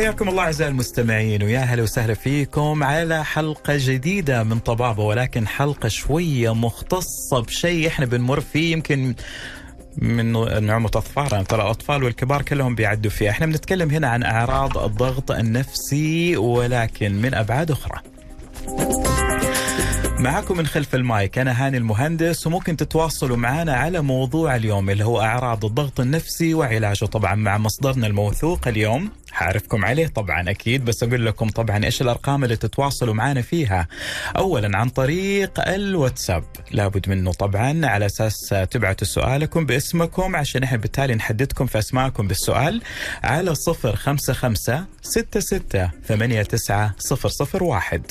حياكم الله أعزائي المستمعين ويا هلا وسهلا فيكم على حلقة جديدة من طبابة ولكن حلقة شوية مختصة بشيء إحنا بنمر فيه يمكن من نعمة أطفال ترى الأطفال والكبار كلهم بيعدوا فيها. إحنا بنتكلم هنا عن أعراض الضغط النفسي ولكن من أبعاد أخرى. معكم من خلف المايك أنا هاني المهندس وممكن تتواصلوا معنا على موضوع اليوم اللي هو أعراض الضغط النفسي وعلاجه طبعا مع مصدرنا الموثوق اليوم. حعرفكم عليه طبعا أكيد بس أقول لكم طبعا إيش الأرقام اللي تتواصلوا معنا فيها. أولا عن طريق الواتساب لابد منه طبعا على أساس تبعتوا سؤالكم باسمكم عشان إحنا بالتالي نحددكم في أسماءكم بالسؤال على صفر خمسة خمسة ستة ستة ثمانية تسعة صفر صفر واحد.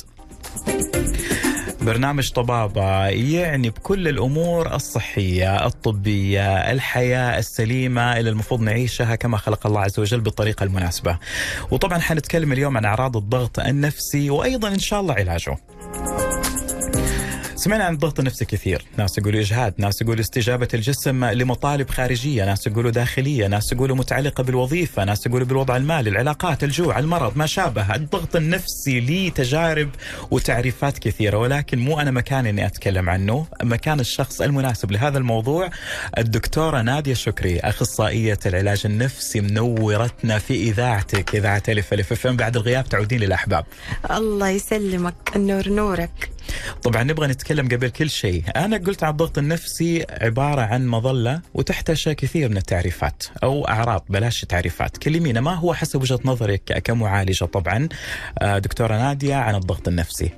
برنامج طبابة يعني بكل الأمور الصحية الطبية الحياة السليمة اللي المفروض نعيشها كما خلق الله عز وجل بالطريقة المناسبة. وطبعا حنتكلم اليوم عن أعراض الضغط النفسي وأيضا إن شاء الله علاجه. سمعنا عن الضغط النفسي كثير. ناس يقولوا إجهاد ناس يقولوا استجابة الجسم لمطالب خارجية ناس يقولوا داخلية ناس يقولوا متعلقة بالوظيفة ناس يقولوا بالوضع المالي العلاقات الجوع المرض ما شابه. الضغط النفسي لي تجارب وتعريفات كثيرة. ولكن مو أنا مكان أني أتكلم عنه مكان الشخص المناسب لهذا الموضوع الدكتورة نادية شكري أخصائية العلاج النفسي منورتنا في إذاعتك إذاعة ألف ألف بعد الغياب تعودين للأحباب. الله يسلمك النور نورك. طبعا نبغى نتكلم قبل كل شيء. أنا قلت عن الضغط النفسي عبارة عن مظلة وتحت أشياء كثير من التعريفات أو أعراض بلاش تعريفات. كلمينا ما هو حسب وجهة نظرك كمعالجة طبعا؟ آه، دكتورة نادية عن الضغط النفسي.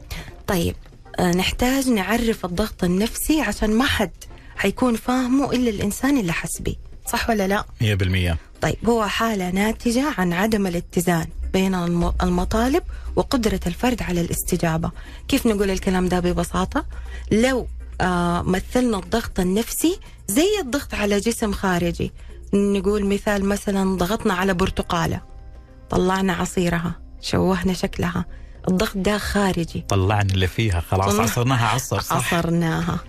طيب آه، نحتاج نعرف الضغط النفسي عشان ما حد حيكون فاهمه إلا الإنسان اللي حسبي. صح ولا لا؟ 100% طيب هو حالة ناتجة عن عدم الاتزان بين الم- المطالب وقدرة الفرد على الاستجابة. كيف نقول الكلام ده ببساطة؟ لو آه مثلنا الضغط النفسي زي الضغط على جسم خارجي. نقول مثال مثلا ضغطنا على برتقالة. طلعنا عصيرها شوهنا شكلها. الضغط ده خارجي. طلعنا اللي فيها. خلاص طلع- عصرناها عصر صح. عصرناها.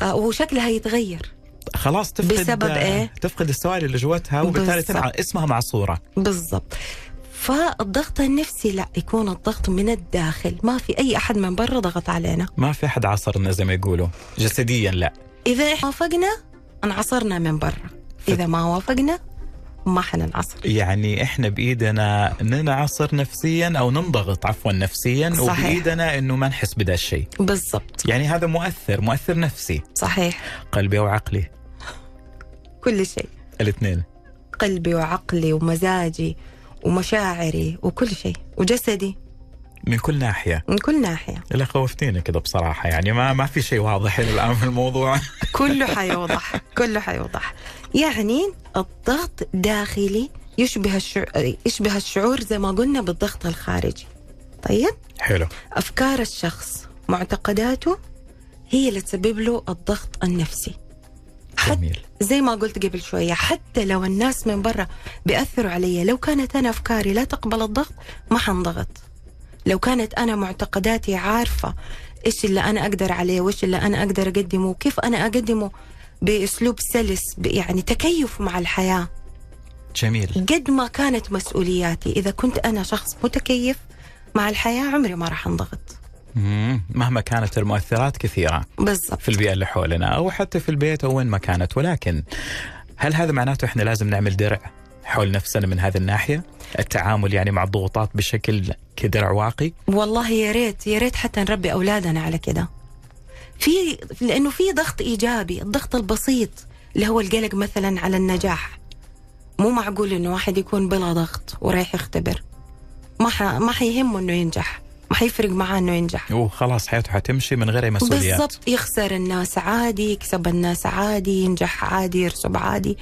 آه وشكلها يتغير. خلاص تفقد بسبب إيه؟ تفقد السوائل اللي جواتها وبالتالي. تنع... اسمها معصورة. بالضبط. فالضغط النفسي لا يكون الضغط من الداخل. ما في أي أحد من برا ضغط علينا. ما في أحد عصرنا زي ما يقولوا. جسديا لا. إحنا وافقنا انعصرنا من برا. إذا ما وافقنا ما حننعصر. يعني إحنا بإيدنا ننعصر نفسيا أو ننضغط عفوا نفسيا صحيح. وبإيدنا إنه ما نحس بدا الشيء بالضبط. يعني هذا مؤثر مؤثر نفسي. صحيح. قلبي أو عقلي كل شيء. الاثنين. قلبي وعقلي ومزاجي. ومشاعري وكل شيء وجسدي. من كل ناحية. من كل ناحية. لا خوفتينا كذا بصراحة يعني ما ما في شيء واضح إلى الآن في الموضوع. كله حيوضح كله حيوضح. يعني الضغط داخلي يشبه الشعور يشبه الشعور زي ما قلنا بالضغط الخارجي. طيب؟ حلو. أفكار الشخص معتقداته هي اللي تسبب له الضغط النفسي. جميل. زي ما قلت قبل شوية حتى لو الناس من برا بيأثروا علي لو كانت أنا أفكاري لا تقبل الضغط ما حنضغط. لو كانت أنا معتقداتي عارفة إيش اللي أنا أقدر عليه وإيش اللي أنا أقدر أقدمه وكيف أنا أقدمه بأسلوب سلس يعني تكيف مع الحياة. جميل. قد ما كانت مسؤولياتي إذا كنت أنا شخص متكيف مع الحياة عمري ما راح أنضغط. مم. مهما كانت المؤثرات كثيرة بالضبط في البيئة اللي حولنا أو حتى في البيت أو وين ما كانت ولكن هل هذا معناته إحنا لازم نعمل درع حول نفسنا من هذه الناحية؟ التعامل يعني مع الضغوطات بشكل كدرع واقي؟ والله يا ريت يا ريت حتى نربي أولادنا على كده في لأنه في ضغط إيجابي الضغط البسيط اللي هو القلق مثلا على النجاح مو معقول إنه واحد يكون بلا ضغط ورايح يختبر ما ح... ما حيهمه إنه ينجح حيفرق معاه إنه ينجح. وخلاص حياته حتمشي من غير أي مسؤوليات. بالضبط يخسر الناس عادي يكسب الناس عادي ينجح عادي يرسب عادي.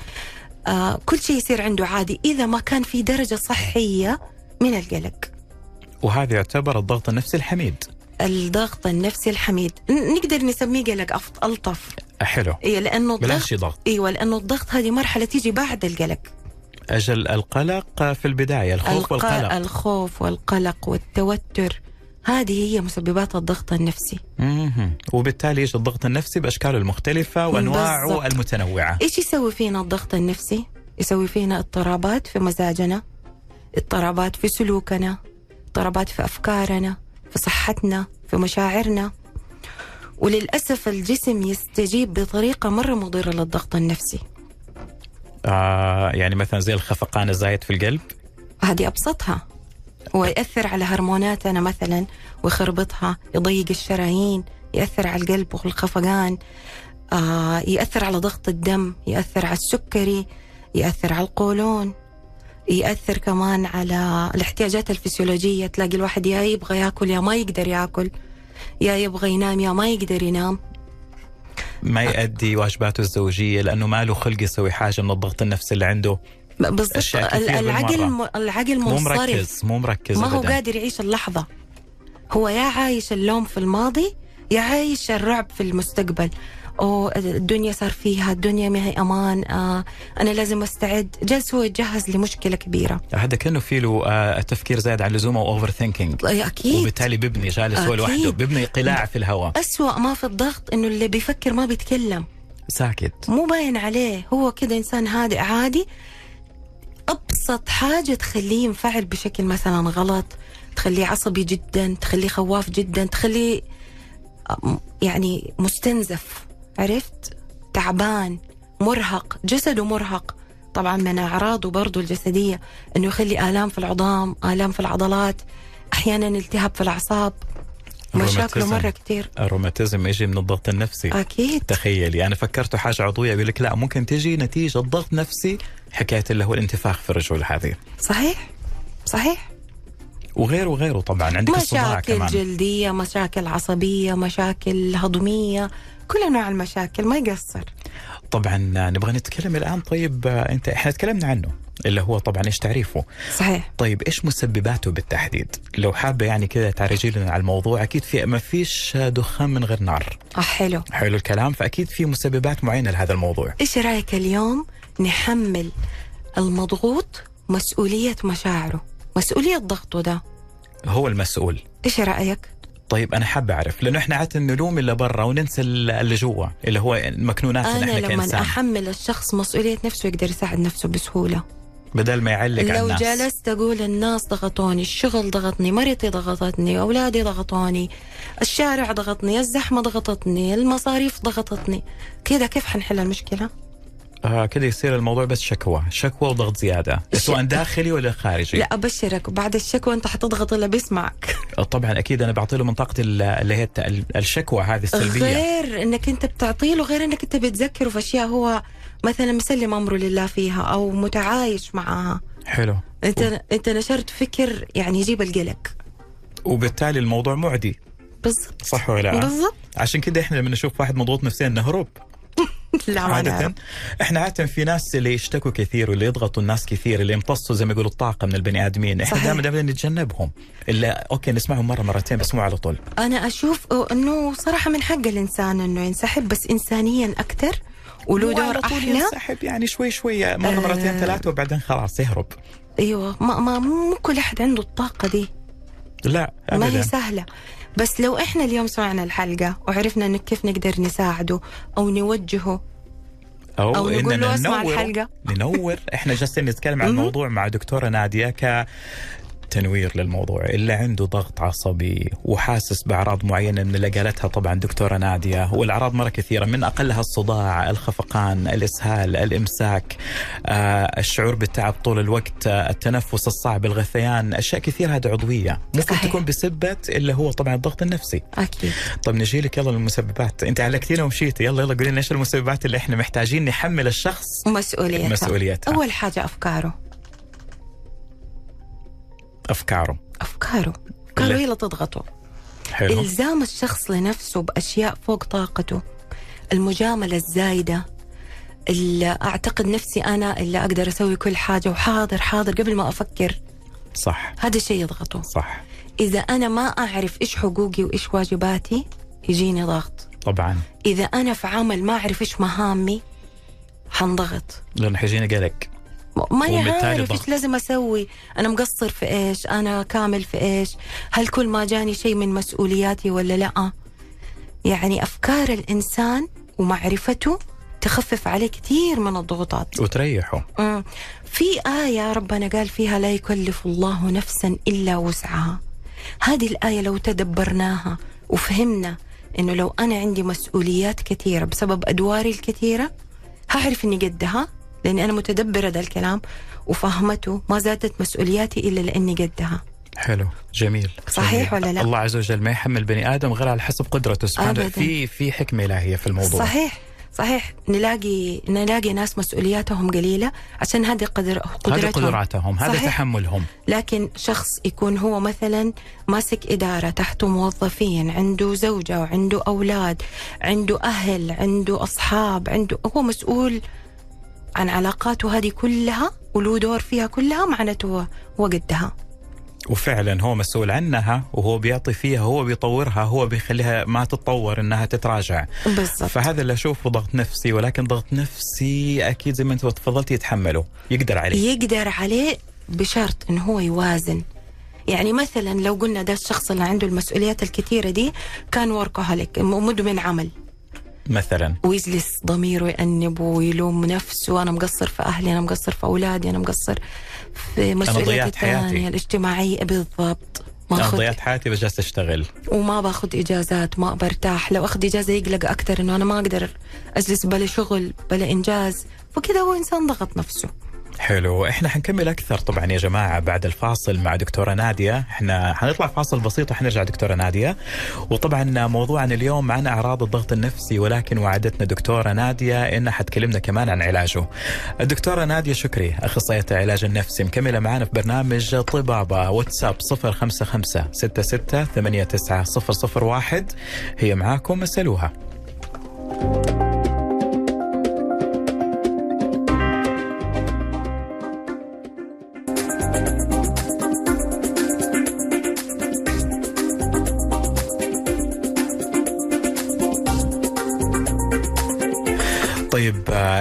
آه كل شيء يصير عنده عادي إذا ما كان في درجة صحية من القلق. وهذا يعتبر الضغط النفسي الحميد. الضغط النفسي الحميد. نقدر نسميه قلق ألطف. حلو. اي لأنه الضغط بلاش ضغط. إيوه لأنه الضغط هذه مرحلة تيجي بعد القلق. أجل القلق في البداية الخوف الق- والقلق. الخوف والقلق والتوتر. هذه هي مسببات الضغط النفسي. مهم. وبالتالي يجي الضغط النفسي؟ بأشكاله المختلفة وأنواعه بالضبط. المتنوعة. إيش يسوي فينا الضغط النفسي؟ يسوي فينا اضطرابات في مزاجنا اضطرابات في سلوكنا اضطرابات في أفكارنا في صحتنا في مشاعرنا. وللأسف الجسم يستجيب بطريقة مرة مضرة للضغط النفسي. آه يعني مثلا زي الخفقان الزايد في القلب؟ هذه أبسطها. ويأثر على هرموناتنا مثلا ويخربطها يضيق الشرايين يأثر على القلب والخفقان آه يأثر على ضغط الدم يأثر على السكري يأثر على القولون يأثر كمان على الاحتياجات الفسيولوجية. تلاقي الواحد يا يبغى ياكل يا ما يقدر ياكل يا يبغى ينام يا ما يقدر ينام. ما يؤدي واجباته الزوجية لأنه ما له خلق يسوي حاجة من الضغط النفسي اللي عنده. بالضبط. العقل. العقل مو مركز مو مركز ما هو أبداً. قادر يعيش اللحظة. هو يا عايش اللوم في الماضي يا عايش الرعب في المستقبل. أو الدنيا صار فيها الدنيا ما هي أمان آه أنا لازم أستعد. جالس هو يتجهز لمشكلة كبيرة. هذا كأنه في له آه تفكير زايد عن اللزوم أو overthinking أكيد. وبالتالي بيبني جالس هو. لوحده. بيبني قلاع في الهواء. أسوأ ما في الضغط إنه اللي بيفكر ما بيتكلم. ساكت. مو باين عليه. هو كده إنسان هادئ عادي. أبسط حاجة تخليه ينفعل بشكل مثلا غلط تخليه عصبي جدا تخليه خواف جدا تخليه يعني مستنزف عرفت؟ تعبان مرهق جسده مرهق. طبعا من أعراضه برضو الجسدية أنه يخلي آلام في العظام آلام في العضلات أحيانا التهاب في الأعصاب. مشاكله. مرة كتير. الروماتيزم يجي من الضغط النفسي. أكيد. تخيلي أنا فكرته حاجة عضوية يقول لك لا ممكن تجي نتيجة ضغط نفسي حكاية اللي هو الانتفاخ في الرجل هذه. صحيح صحيح. وغيره وغيره طبعا عندك الصداع مشاكل كمان. جلدية مشاكل عصبية مشاكل هضمية كل أنواع المشاكل ما يقصر. طبعا نبغى نتكلم الآن طيب آه، أنت إحنا تكلمنا عنه. اللي هو طبعا إيش تعريفه؟ صحيح. طيب إيش مسبباته بالتحديد؟ لو حابة يعني كذا تعرجي لنا على الموضوع أكيد في ما فيش دخان من غير نار. آه حلو. حلو الكلام. فأكيد في مسببات معينة لهذا الموضوع. إيش رأيك اليوم نحمل المضغوط مسؤولية مشاعره؟ مسؤولية ضغطه ده. هو المسؤول. إيش رأيك؟ طيب أنا حابة أعرف لأنه إحنا عادة نلوم اللي برا وننسى اللي جوا اللي هو مكنوناتنا إحنا لما كإنسان. أحمل الشخص مسؤولية نفسه يقدر يساعد نفسه بسهولة. بدل ما يعلق على لو الناس. جلست أقول الناس ضغطوني الشغل ضغطني مرتي ضغطتني أولادي ضغطوني الشارع ضغطني الزحمة ضغطتني المصاريف ضغطتني. كذا كيف حنحل المشكلة؟ آه كده يصير الموضوع بس شكوى شكوى وضغط زيادة. سواء داخلي ولا خارجي. لا أبشرك بعد الشكوى أنت حتضغط اللي بيسمعك؟ طبعا أكيد أنا بعطي له منطقة ال- اللي هي الشكوى هذه السلبية. غير إنك أنت بتعطي له غير إنك أنت بتذكره في أشياء هو مثلا مسلم امره لله فيها أو متعايش معها. حلو. انت أنت نشرت فكر يعني يجيب القلق. وبالتالي الموضوع معدي. بالضبط. صح ولا لا؟ بالضبط. عشان كده إحنا لما نشوف واحد مضغوط نفسيا نهرب. لا عادة نعرف. إحنا عادة في ناس اللي يشتكوا كثير واللي يضغطوا الناس كثير اللي يمتصوا زي ما يقولوا الطاقة من البني آدمين. إحنا. دائما دائما نتجنبهم. اللي أوكي نسمعهم مرة مرتين بس مو على طول. أنا أشوف أنه صراحة من حق الإنسان أنه ينسحب بس انسانيا أكثر. وله دور أحلى؟ ينسحب يعني شوي شوي مرة آه. مرتين ثلاثة وبعدين خلاص يهرب. أيوه ما, ما مو كل أحد عنده الطاقة دي. لا ما هي سهلة. بس لو إحنا اليوم سمعنا الحلقة وعرفنا انه كيف نقدر نساعده أو نوجهه أو, أو نقول له أسمع ننور- الحلقة. ننور. إحنا جالسين نتكلم عن. الموضوع مع دكتورة نادية ك تنوير للموضوع اللي عنده ضغط عصبي وحاسس بأعراض معينة من اللي قالتها طبعا دكتورة نادية والأعراض مرة كثيرة من أقلها الصداع، الخفقان، الإسهال، الإمساك، آه، الشعور بالتعب طول الوقت، آه، التنفس الصعب، الغثيان، أشياء كثير هذه عضوية. ممكن صحيح. تكون بسبه اللي هو طبعا الضغط النفسي. أكيد. طب نجي لك يلا المسببات، أنت علقتينا ومشيتي. يلا يلا قولي لنا إيش المسببات اللي إحنا محتاجين نحمل الشخص مسؤوليتها. مسؤوليتها. أول حاجة أفكاره. أفكاره. أفكاره. افكاره. هي اللي تضغطه. حلو. إلزام الشخص لنفسه بأشياء فوق طاقته. المجاملة الزايدة. اللي أعتقد نفسي أنا اللي أقدر أسوي كل حاجة وحاضر حاضر قبل ما أفكر. صح. هذا الشيء يضغطه. صح. إذا أنا ما أعرف إيش حقوقي وإيش واجباتي يجيني ضغط. طبعا. إذا أنا في عمل ما أعرف إيش مهامي حنضغط. لأنه حيجيني قلق. ماني عارف. إيش لازم أسوي. أنا مقصر في إيش؟ أنا كامل في إيش؟ هل كل ما جاني شيء من مسؤولياتي ولا لا؟ يعني أفكار الإنسان ومعرفته تخفف عليه كثير من الضغوطات. وتريحه. مم. في آية ربنا قال فيها لا يكلف الله نفسا إلا وسعها. هذه الآية لو تدبرناها وفهمنا إنه لو أنا عندي مسؤوليات كثيرة بسبب أدواري الكثيرة هعرف إني قدها؟ لأني أنا متدبرة ده الكلام وفهمته ما زادت مسؤولياتي إلا لأني قدها حلو جميل صحيح جميل. ولا لا؟ الله عز وجل ما يحمل بني آدم غير على حسب قدرته سبحانه. في في حكمة إلهية في الموضوع صحيح صحيح نلاقي نلاقي ناس مسؤولياتهم قليلة عشان هذه قدر هذه قدرتهم قدراتهم هذا. تحملهم لكن شخص يكون هو مثلا ماسك إدارة تحته موظفين عنده زوجة وعنده أولاد عنده أهل عنده أصحاب عنده هو مسؤول عن علاقاته هذه كلها وله دور فيها كلها معناته هو قدها. وفعلا هو مسؤول عنها وهو بيعطي فيها هو بيطورها هو بيخليها ما تتطور إنها تتراجع. بالضبط. فهذا اللي أشوفه ضغط نفسي ولكن ضغط نفسي أكيد زي ما أنت تفضلت يتحمله يقدر عليه. يقدر عليه بشرط إنه هو يوازن. يعني مثلا لو قلنا ده الشخص اللي عنده المسؤوليات الكثيرة دي كان وركهوليك مدمن عمل. مثلا. ويجلس ضميره يأنب ويلوم نفسه أنا مقصر في أهلي أنا مقصر في أولادي أنا مقصر في مسؤولياتي. الثانية الاجتماعية. بالضبط. ما أخذ ضيعت حياتي بس جالس أشتغل. وما باخذ إجازات ما برتاح. لو أخذ إجازة يقلق أكثر إنه أنا ما أقدر أجلس بلا شغل بلا إنجاز. فكذا هو إنسان ضغط نفسه. حلو. إحنا حنكمل أكثر طبعا يا جماعة بعد الفاصل مع دكتورة نادية. إحنا حنطلع فاصل بسيط وحنرجع دكتورة نادية. وطبعا موضوعنا اليوم عن أعراض الضغط النفسي ولكن وعدتنا دكتورة نادية إنها حتكلمنا كمان عن علاجه. الدكتوره نادية شكري أخصائية العلاج النفسي مكملة معنا في برنامج طبابة. واتساب 055 66 89 001 هي معاكم اسالوها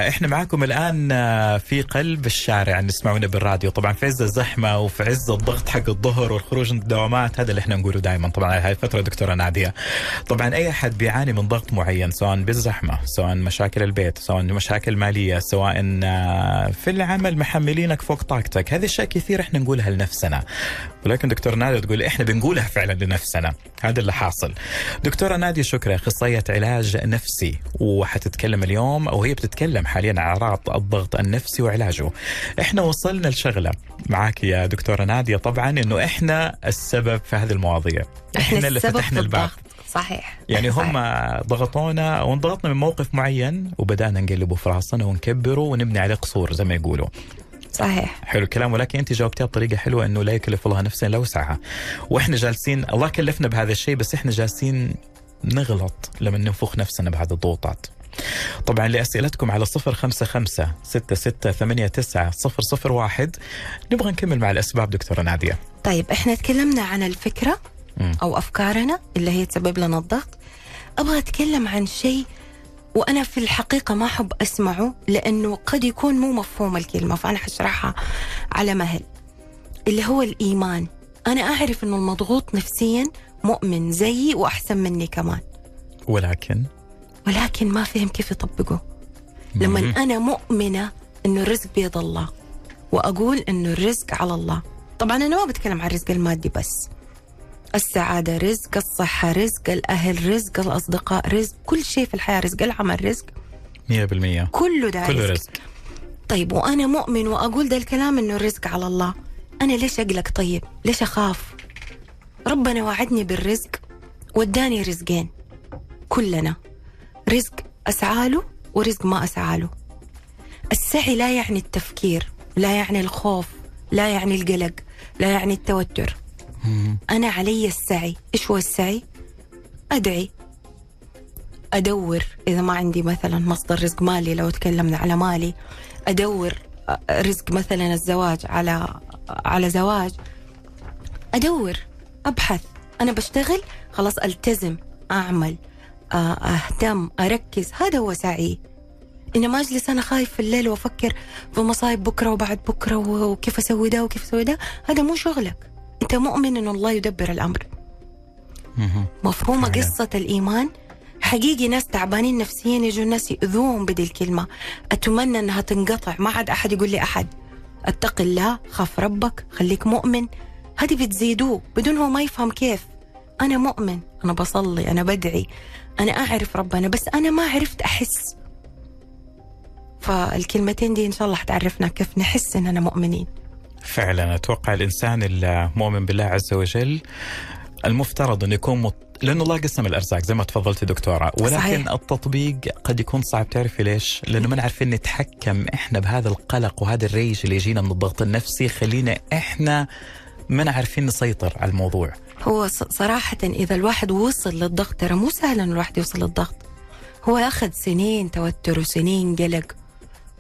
إحنا معاكم الآن آه، في قلب الشارع نسمعونا بالراديو. طبعا في عز الزحمة وفي عز الضغط حق الظهر والخروج من الدوامات هذا اللي إحنا نقوله دائما طبعا هاي الفترة دكتورة نادية. طبعا أي أحد بيعاني من ضغط معين سواء بالزحمة سواء مشاكل البيت سواء مشاكل مالية سواء آه، في العمل محملينك فوق طاقتك هذه أشياء كثير إحنا نقولها لنفسنا. ولكن دكتور نادية تقول إحنا بنقولها فعلا لنفسنا. هذا اللي حاصل. دكتورة نادية شكري اخصائيه علاج نفسي وحتتكلم اليوم أو هي بتتكلم حاليا أعراض الضغط النفسي وعلاجه. إحنا وصلنا لشغلة معك يا دكتورة نادية. طبعا إنه إحنا السبب في هذه المواضيع. إحنا اللي السبب فتحنا الباب. الضغط. صحيح. يعني صحيح. هم ضغطونا وانضغطنا من موقف معين وبدأنا نقلبه في راسنا ونكبره ونبني عليه قصور زي ما يقولوا. صحيح. حلو الكلام. ولكن أنت جاوبتيها بطريقة حلوة إنه لا يكلف الله نفسا إلا وسعها. وإحنا جالسين الله كلفنا بهذا الشيء بس إحنا جالسين نغلط لما ننفخ نفسنا بهذه الضغوطات. طبعا لأسئلتكم على صفر خمسة خمسة ستة ستة ثمانية تسعة صفر صفر واحد. نبغى نكمل مع الأسباب دكتورة نادية. طيب إحنا تكلمنا عن الفكرة. أو أفكارنا اللي هي تسبب لنا الضغط. أبغى أتكلم عن شيء وأنا في الحقيقة ما أحب أسمعه لأنه قد يكون مو مفهوم الكلمة فأنا حشرحها على مهل. اللي هو الإيمان. أنا أعرف أنه المضغوط نفسيا مؤمن زيي وأحسن مني كمان. ولكن ولكن ما فهم كيف يطبقه. لما. أنا مؤمنة أنه الرزق بيد الله وأقول أنه الرزق على الله. طبعا أنا ما بتكلم عن الرزق المادي بس. السعادة رزق الصحة رزق الأهل رزق الأصدقاء رزق كل شيء في الحياة رزق العمل رزق. مية بالمية. كله ده كله رزق. رزق. طيب وأنا مؤمن وأقول ده الكلام أنه الرزق على الله أنا ليش أقلق؟ طيب ليش أخاف؟ ربنا وعدني بالرزق واداني رزقين كلنا. رزق أسعى له ورزق ما أسعى له السعي لا يعني التفكير لا يعني الخوف لا يعني القلق لا يعني التوتر. أنا علي السعي. إيش هو السعي؟ أدعي. أدور. إذا ما عندي مثلا مصدر رزق مالي لو تكلمنا على مالي أدور أ- رزق مثلا الزواج على على زواج. أدور. أبحث. أنا بشتغل خلاص ألتزم أعمل. أهتم أركز. هذا هو سعي. إنما أجلس أنا خايف في الليل وأفكر في مصايب بكرة وبعد بكرة و- وكيف أسوي ده وكيف أسوي ده. هذا مو شغلك. أنت مؤمن إن الله يدبر. مفهومة فعلا. قصة الإيمان؟ حقيقي ناس تعبانين نفسيا يجوا الناس يؤذوهم بدي الكلمة. أتمنى أنها تنقطع. ما عاد أحد يقول لي أحد. أتق الله خاف ربك خليك مؤمن. هذه بتزيدوه بدون هو ما يفهم كيف. أنا مؤمن. أنا بصلي أنا بدعي. أنا أعرف ربنا بس أنا ما عرفت أحس. فالكلمتين دي إن شاء الله حتعرفنا كيف نحس إننا مؤمنين. فعلا أتوقع الإنسان المؤمن بالله عز وجل المفترض انه يكون مط... لأنه الله قسم الأرزاق زي ما تفضلتي دكتورة. ولكن صحيح. التطبيق قد يكون صعب. تعرفي ليش؟ لأنه ما عارفين نتحكم إحنا بهذا القلق وهذا الريج اللي يجينا من الضغط النفسي. خلينا إحنا ما عارفين نسيطر على الموضوع هو صراحة إذا الواحد وصل للضغط ترى مو سهل إن الواحد يوصل للضغط هو أخذ سنين توتر وسنين قلق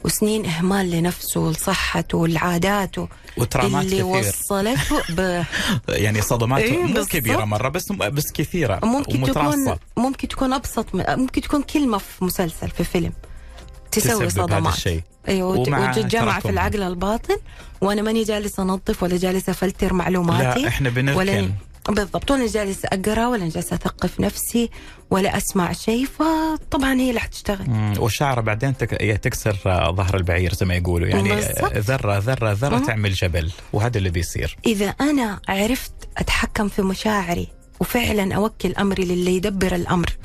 وسنين إهمال لنفسه ولصحته ولعاداته وترامات اللي كثير وصلته ب... يعني صدمات إيه، مو. كبيرة مرة بس بس كثيرة ممكن تكون. ممكن تكون أبسط. ممكن تكون كلمة في مسلسل في فيلم تسوي صدمات. الشيء. أيوه وتتجمع في. العقل الباطن. وأنا ماني جالس أنظف ولا جالس أفلتر معلوماتي. لا إحنا ولا بنركن بالضبط. ولا جالس أقرأ ولا جالس أثقف نفسي ولا أسمع شيء فطبعا هي اللي حتشتغل. والشعره بعدين تك... تكسر ظهر البعير زي ما يقولوا. يعني ذرة ذرة ذرة مم. تعمل جبل وهذا اللي بيصير. إذا أنا عرفت أتحكم في مشاعري وفعلا أوكل أمري للي يدبر الأمر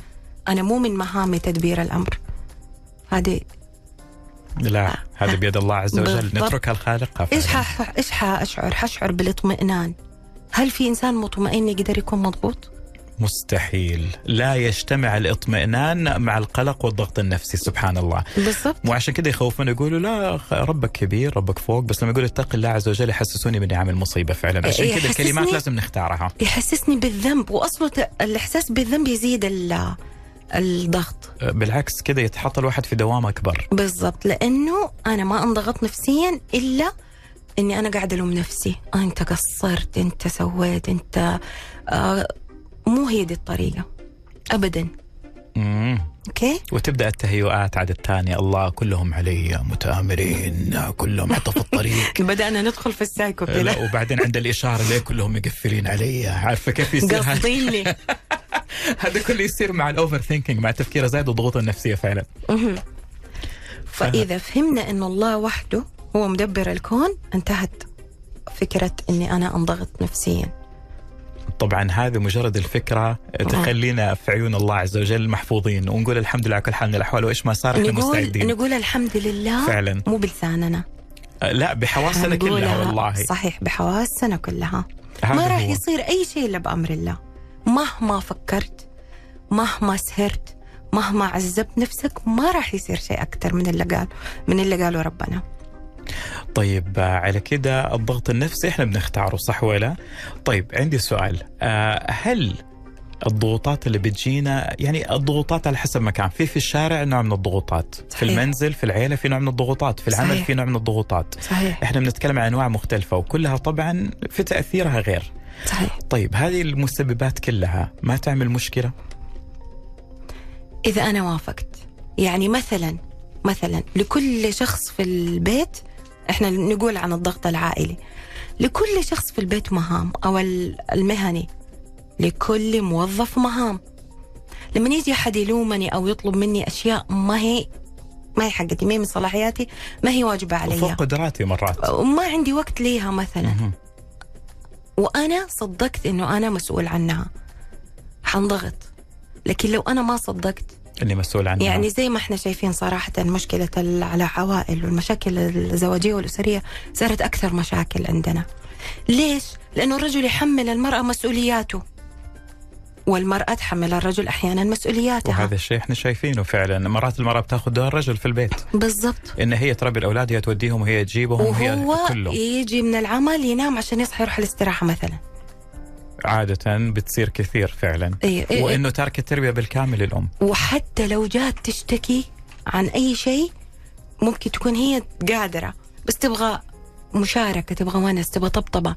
أنا مو من مهامي تدبير الأمر. هذه لا هذا بيد الله عز وجل. نتركها الخالق إيش ح... إيش حاشعر؟ حشعر بالاطمئنان. هل في إنسان مطمئن يقدر يكون مضغوط؟ مستحيل. لا يجتمع الاطمئنان مع القلق والضغط النفسي سبحان الله. بالضبط. مو عشان كذا يخوفون يقولوا لا ربك كبير ربك فوق. بس لما يقول اتق الله عز وجل يحسسوني بإني عامل مصيبة فعلا. عشان كذا الكلمات لازم نختارها. يحسسني بالذنب. واصلا الإحساس بالذنب يزيد الضغط. بالعكس كذا يتحط الواحد في دوام أكبر. بالضبط لأنه أنا ما أنضغط نفسيا إلا إني أنا قاعدة ألوم نفسي. آه أنت قصرت أنت سويت أنت آه مو هي دي الطريقة ابدا. مم. okay؟ وتبدأ التهيؤات عاد الثانية. الله كلهم علي متآمرين كلهم حتى في الطريق. بدأنا ندخل في السايكو كذا وبعدين عند الإشارة ليه كلهم مقفلين علي؟ عارفة كيف يصير؟ قاصديني هذا كله يصير مع ال overthinking مع التفكير الزايد والضغوط النفسية فعلا. فإذا فهمنا أن الله وحده هو مدبر الكون انتهت فكرة أني أنا أنضغط نفسيا. طبعا هذه مجرد الفكرة تخلينا في عيون الله عز وجل محفوظين ونقول الحمد لله على كل حال من الأحوال وإيش ما صار إحنا نقول مستعدين. نقول الحمد لله فعلا. مو بلساننا. آه، لا بحواسنا كلها والله. صحيح بحواسنا كلها. ما راح. يصير أي شيء إلا بأمر الله. مهما فكرت مهما سهرت مهما عذبت نفسك ما راح يصير شيء أكثر من اللي قال من اللي قاله ربنا طيب آه، على كده الضغط النفسي إحنا بنختاره صح ولا؟ طيب عندي سؤال آه، هل الضغوطات اللي بتجينا يعني الضغوطات على حسب مكان في في الشارع نوع من الضغوطات في صحيح. المنزل في العيلة في نوع من الضغوطات في العمل صحيح. في نوع من الضغوطات صحيح إحنا بنتكلم عن أنواع مختلفة وكلها طبعا في تأثيرها غير صحيح. طيب هذه المسببات كلها ما تعمل مشكلة؟ إذا أنا وافقت. يعني مثلا مثلا لكل شخص في البيت إحنا نقول عن الضغط العائلي لكل شخص في البيت مهام أو ال- المهني لكل موظف مهام. لما يجي أحد يلومني أو يطلب مني أشياء ما هي ما هي حقتي ما هي من صلاحياتي ما هي واجبة فوق علي قدراتي مرات. وما عندي وقت ليها مثلا. وأنا صدقت إنه أنا مسؤول عنها. حنضغط. لكن لو أنا ما صدقت اللي مسؤول عنها. يعني زي ما إحنا شايفين صراحة مشكلة العوائل والمشاكل الزواجية والأسرية صارت أكثر مشاكل عندنا. ليش؟ لأنه الرجل يحمل المرأة مسؤولياته. والمرأة تحمل الرجل أحيانا مسؤولياتها. وهذا الشيء إحنا شايفينه فعلا. مرات المرأة بتاخذ دور الرجل في البيت. بالضبط. إن هي تربي الأولاد هي توديهم وهي تجيبهم وهي كله يجي من العمل ينام عشان يصحى يروح الاستراحة مثلا. عادة بتصير كثير فعلا. إيه إيه وإنه تارك التربية بالكامل للام وحتى لو جات تشتكي عن أي شيء ممكن تكون هي قادرة. بس تبغى مشاركة تبغى ونس تبغى طبطبة.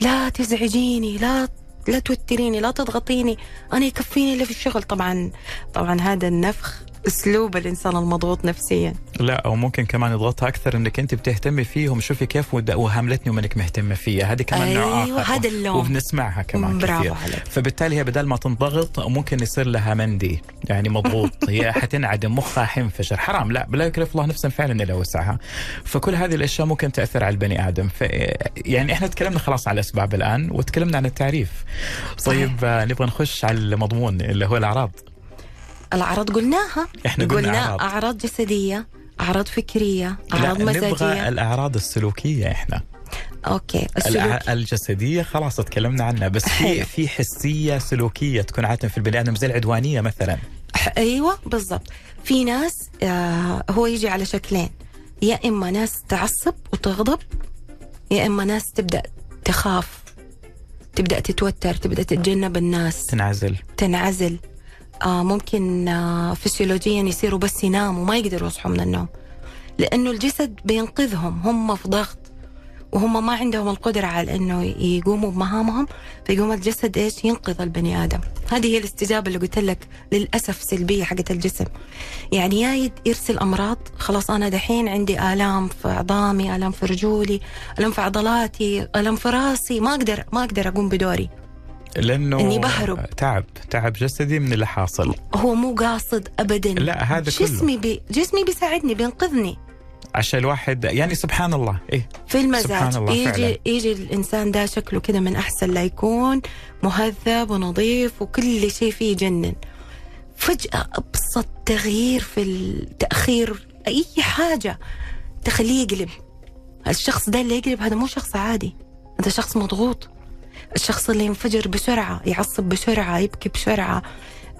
لا تزعجيني لا لا توتريني لا تضغطيني. أنا يكفيني اللي في الشغل. طبعا طبعا هذا النفخ أسلوب الإنسان المضغوط نفسيا. لا أو ممكن كمان يضغطها أكثر إنك أنت بتهتمي فيهم. شوفي كيف وهاملتني ومنك مهتمة فيها. هذه كمان نوع أيوة، آخر. هذا اللون. وبنسمعها كمان برافو كثير. عليك. فبالتالي هي بدل ما تنضغط ممكن يصير لها مندي. يعني مضغوط. هي حتنعدم مخها حينفجر حرام. لا لا يكلف الله نفسا فعلا إلا وسعها. فكل هذه الأشياء ممكن تأثر على البني آدم. ف يعني إحنا تكلمنا خلاص على الأسباب الآن وتكلمنا عن التعريف. طيب آه، نبغى نخش على المضمون اللي هو الأعراض. الأعراض قلناها. إحنا قلنا أعراض. أعراض جسدية أعراض فكرية أعراض لا نبغى مزاجية. الأعراض السلوكية إحنا. أوكي السلوك الع- الجسدية خلاص تكلمنا عنها بس في. في حسية سلوكية تكون عادة في البني آدم زي العدوانية مثلا. أيوه بالضبط. في ناس آه هو يجي على شكلين. يا إما ناس تعصب وتغضب يا إما ناس تبدأ تخاف تبدأ تتوتر تبدأ تتجنب الناس. تنعزل. تنعزل. ممكن آه فسيولوجيا يصيروا بس يناموا ما يقدروا يصحوا من النوم. لأنه الجسد بينقذهم هم في ضغط وهم ما عندهم القدرة على إنه يقوموا بمهامهم فيقوم الجسد إيش؟ ينقذ البني آدم. هذه هي الاستجابة اللي قلت لك للأسف سلبية حقت الجسم. يعني يا يرسل أمراض خلاص أنا دحين عندي آلام في عظامي آلام في رجولي آلام في عضلاتي آلام في راسي ما أقدر ما أقدر أقوم بدوري. لأنه إني بهرب. تعب تعب جسدي من اللي حاصل. هو مو قاصد ابدا. لا، هذا كله. جسمي بي جسمي بيساعدني بينقذني. عشان الواحد يعني سبحان الله إيه. في المزاج. سبحان الله يجي فعلا. يجي الإنسان ده شكله كده من أحسن لا يكون مهذب ونظيف وكل شيء فيه يجنن. فجأة أبسط تغيير في التاخير أي حاجة تخليه يقلب. الشخص ده اللي يقلب هذا مو شخص عادي. هذا شخص مضغوط. الشخص اللي ينفجر بسرعة يعصب بسرعة يبكي بسرعة.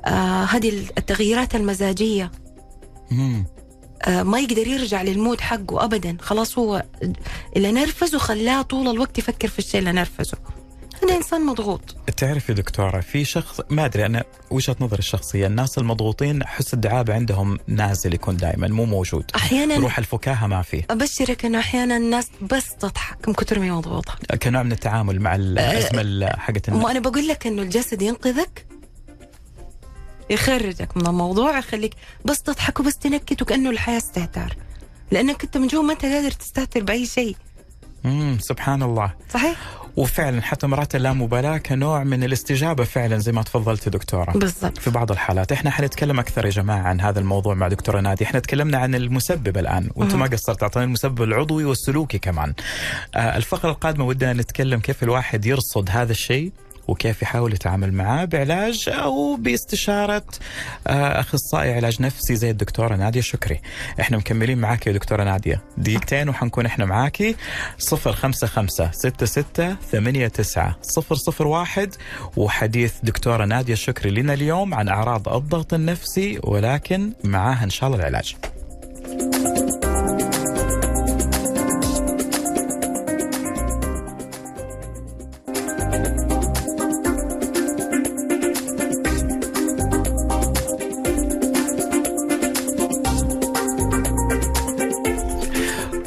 آه هذه التغييرات المزاجية. مم. آه، ما يقدر يرجع للمود حقه ابدا. خلاص هو اللي نرفزه خلاه طول الوقت يفكر في الشيء اللي نرفزه. هذا انسان مضغوط؟ تعرف يا دكتورة في شخص ما أدري أنا وجهة نظري الشخصية الناس المضغوطين حس الدعابة عندهم نازل يكون دائما مو موجود. أحيانا روح الفكاهة ما في. أبشرك إنه أحيانا الناس بس تضحك من كثر ما مضغوطة. كنوع من التعامل مع الازمه ال- حقت الناس. وأنا بقول لك إنه الجسد ينقذك يخرجك من الموضوع يخليك بس تضحك وبس تنكت وكأنه الحياة استهتار. لأنك أنت من جوا ما أنت قادر تستهتر بأي شيء. مم. سبحان الله. صحيح؟ وفعلا حتى مرات اللامبالاة كنوع من الاستجابة فعلا زي ما تفضلت يا دكتورة. بالضبط. في بعض الحالات. إحنا حنتكلم أكثر يا جماعة عن هذا الموضوع مع دكتورة نادي. إحنا تكلمنا عن المسبب الآن. وانت ما قصرت اعطينا المسبب العضوي والسلوكي كمان. آه الفقرة القادمة ودنا نتكلم كيف الواحد يرصد هذا الشيء. وكيف يحاول يتعامل معاه بعلاج أو باستشارة آه أخصائي علاج نفسي زي الدكتورة نادية شكري. إحنا مكملين معاك يا دكتورة نادية دقيقتين وحنكون إحنا معاكي 055 66 89 001 وحديث دكتورة نادية شكري لنا اليوم عن أعراض الضغط النفسي ولكن معاها إن شاء الله العلاج.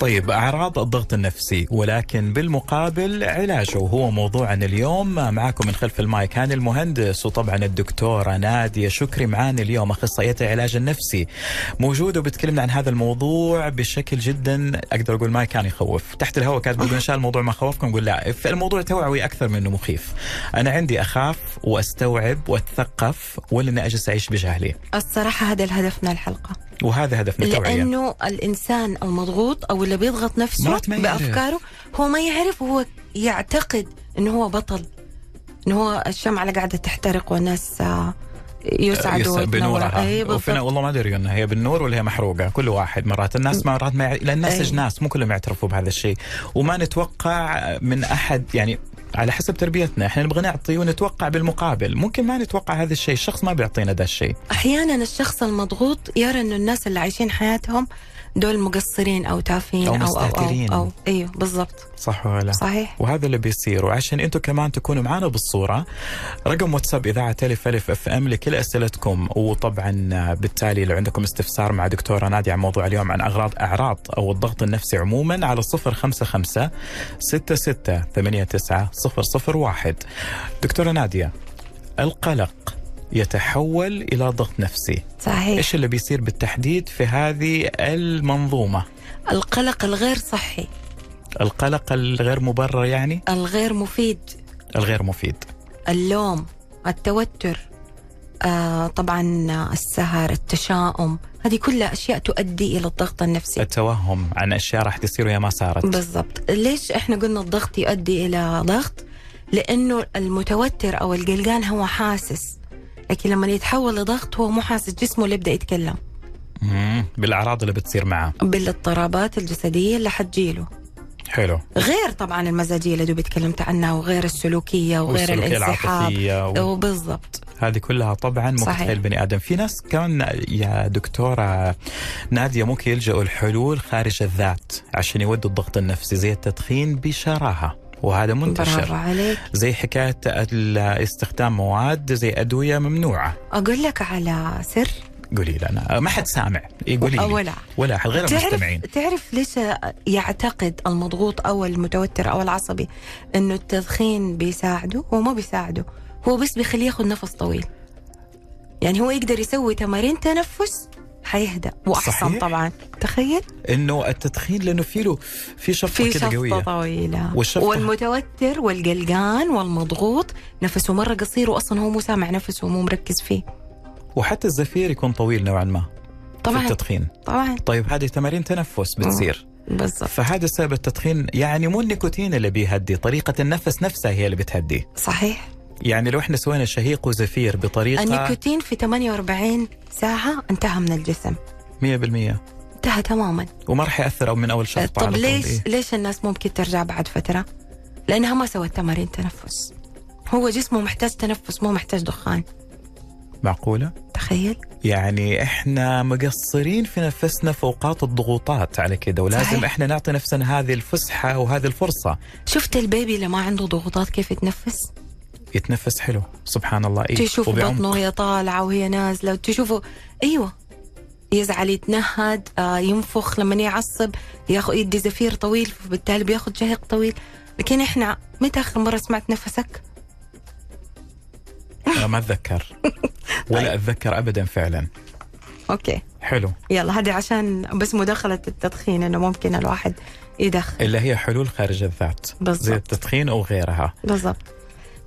طيب أعراض الضغط النفسي ولكن بالمقابل علاجه. وهو موضوعنا اليوم معاكم من خلف المايك هاني المهندس وطبعا الدكتوره نادية. شكري معانا اليوم أخصائية العلاج النفسي. موجوده وبتكلمنا عن هذا الموضوع بشكل جدا أقدر أقول ما كان يخوف. تحت الهواء كانت بتقول إن شاء الموضوع ما خوفكم نقول لا. الموضوع توعوي أكثر من إنه مخيف. أنا عندي أخاف وأستوعب وأتثقف ولا اني أجلس أعيش بجهلي الصراحة هذا الهدف من الحلقة. وهذا هدفنا توعيه لأنه الإنسان المضغوط أو اللي بيضغط نفسه. بأفكاره هو ما يعرف وهو يعتقد إنه هو بطل إنه هو الشمعة اللي قاعدة تحترق والناس آه، يسعدوا. بنورها اي وفينا والله ما أدري إنها هي بالنور ولا هي محروقة كل واحد مرات الناس مرات ما يع... لأن الناس أي. إجناس مو كلهم يعترفوا بهذا الشيء وما نتوقع من أحد يعني على حسب تربيتنا. إحنا نبغى نعطي ونتوقع بالمقابل. ممكن ما نتوقع هذا الشيء. الشخص ما بيعطينا ذا الشيء. أحيانا الشخص المضغوط يرى إنه الناس اللي عايشين حياتهم دول مقصرين أو تافهين أو أو أو مستهترين. أو, أو إيوه بالضبط. صح ولا لا؟ صحيح. وهذا اللي بيصير. وعشان أنتم كمان تكونوا معنا بالصورة رقم واتساب إذاعة الف ألف أف أم لكل أسئلتكم. وطبعا بالتالي لو عندكم استفسار مع دكتورة نادية عن موضوع اليوم عن اغراض أعراض أو الضغط النفسي عموما على 055 66 89 001 دكتورة نادية القلق يتحول إلى ضغط نفسي. صحيح. إيش اللي بيصير بالتحديد في هذه المنظومة؟ القلق الغير صحي. القلق الغير مبرر يعني؟ الغير مفيد. الغير مفيد. اللوم التوتر آه طبعا السهر التشاؤم. هذه كلها أشياء تؤدي إلى الضغط النفسي. التوهم عن أشياء راح تصير وهي ما صارت. بالضبط. ليش إحنا قلنا الضغط يؤدي إلى ضغط؟ لأنه المتوتر أو القلقان هو حاسس. لكن لما يتحول لضغط هو مو حاسس جسمه اللي يبدأ يتكلم. مم. بالأعراض اللي بتصير معه. بالاضطرابات الجسدية اللي حتجيله. حلو. غير طبعا المزاجية اللي دوبي تكلمت عنها وغير السلوكية وغير الانسحاب. و... وبالضبط. هذه كلها طبعا. تخيل البني آدم. في ناس كمان يا دكتورة نادية ممكن يلجأوا الحلول خارج الذات عشان يودوا الضغط النفسي زي التدخين بشراهة. وهذا منتشر. عليك. زي حكاية استخدام مواد زي أدوية ممنوعة. أقول لك على سر. قولي لنا ما حد سامع. قولي لي. ولا. ولا أحد غير تعرف المستمعين. تعرف ليش يعتقد المضغوط أو المتوتر أو العصبي إنه التدخين بيساعده؟ هو ما بيساعده. هو بس بيخليه ياخذ نفس طويل. يعني هو يقدر يسوي تمارين تنفس حيهدى وأحسن صحيح. طبعا. تخيل. إنه التدخين لأنه في له في شفطه في شفطه قوية. طويلة. والشفطة- والمتوتر والقلقان والمضغوط. نفسه مرة قصير واصلا هو مو سامع نفسه ومو مركز فيه. وحتى الزفير يكون طويل نوعا ما في طبعا. التدخين. طبعا. طيب هذه تمارين تنفس بتصير. بالضبط. فهذا سبب التدخين يعني مو النيكوتين اللي بيهدي طريقة النفس نفسها هي اللي بتهدي. صحيح. يعني لو إحنا سوينا شهيق وزفير بطريقة 100% النيكوتين في 48 ساعة انتهى من الجسم انتهى تماما وما راح يأثر أو من أول شخص طب ليش ليش الناس ممكن ترجع بعد فترة؟ لأنها ما سوت تمارين تنفس هو جسمه محتاج تنفس مو محتاج دخان معقولة؟ تخيل يعني إحنا مقصرين في نفسنا في اوقات الضغوطات على كده ولازم صحيح. إحنا نعطي نفسنا هذه الفسحة وهذه الفرصة شفت ال baby اللي ما عنده ضغوطات كيف يتنفس؟ يتنفس حلو. سبحان الله إيه؟ تشوف. بطنه وهي طالعة وهي نازلة تشوفه أيوه. يزعل يتنهد آه ينفخ لما يعصب ياخذ يدي زفير طويل فبالتالي بياخذ شهيق طويل. لكن إحنا متى آخر مرة سمعت نفسك؟ أنا ما أتذكر. ولا أتذكر أبدا فعلا. okay. حلو. يلا هذه عشان بس مداخلة التدخين إنه ممكن الواحد يدخن. اللي هي حلول خارج الذات. زي بالضبط التدخين أو غيرها. بالضبط.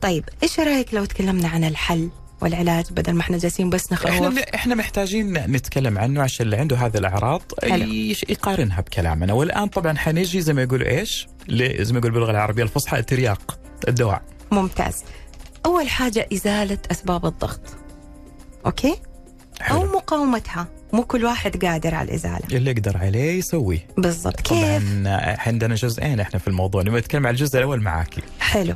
طيب إيش رأيك لو تكلمنا عن الحل والعلاج بدل ما إحنا جالسين بس إحنا نخوف إحنا محتاجين نتكلم عنه عشان اللي عنده هذه الأعراض يقارنها بكلامنا. والآن طبعا حنيجي زي ما يقولوا إيش؟ زي ما يقول باللغة العربية الفصحى الترياق الدواء. ممتاز. أول حاجة إزالة أسباب الضغط. okay؟ أو حلو. مقاومتها. مو كل واحد قادر على الإزالة. اللي يقدر عليه يسويه. بالضبط. كيف؟ طبعا عندنا جزئين إحنا في الموضوع. نبغى نتكلم عن الجزء الأول معاكي. حلو.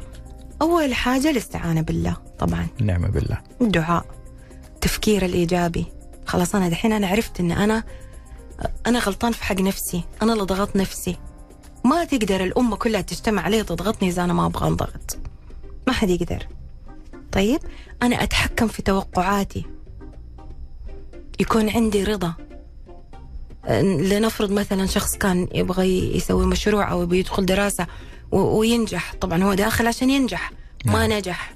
أول حاجة الاستعانة بالله طبعا. نعم بالله. الدعاء التفكير الإيجابي. خلاص أنا دحين أنا عرفت إن أنا أنا غلطان في حق نفسي أنا اللي ضغطت نفسي. ما تقدر الأمة كلها تجتمع علي تضغطني إذا أنا ما أبغى انضغط ما حد يقدر. طيب أنا أتحكم في توقعاتي. يكون عندي رضا. لنفرض مثلا شخص كان يبغى يسوي مشروع يبغى يدخل دراسة. و- وينجح. طبعا هو داخل عشان ينجح ما نجح.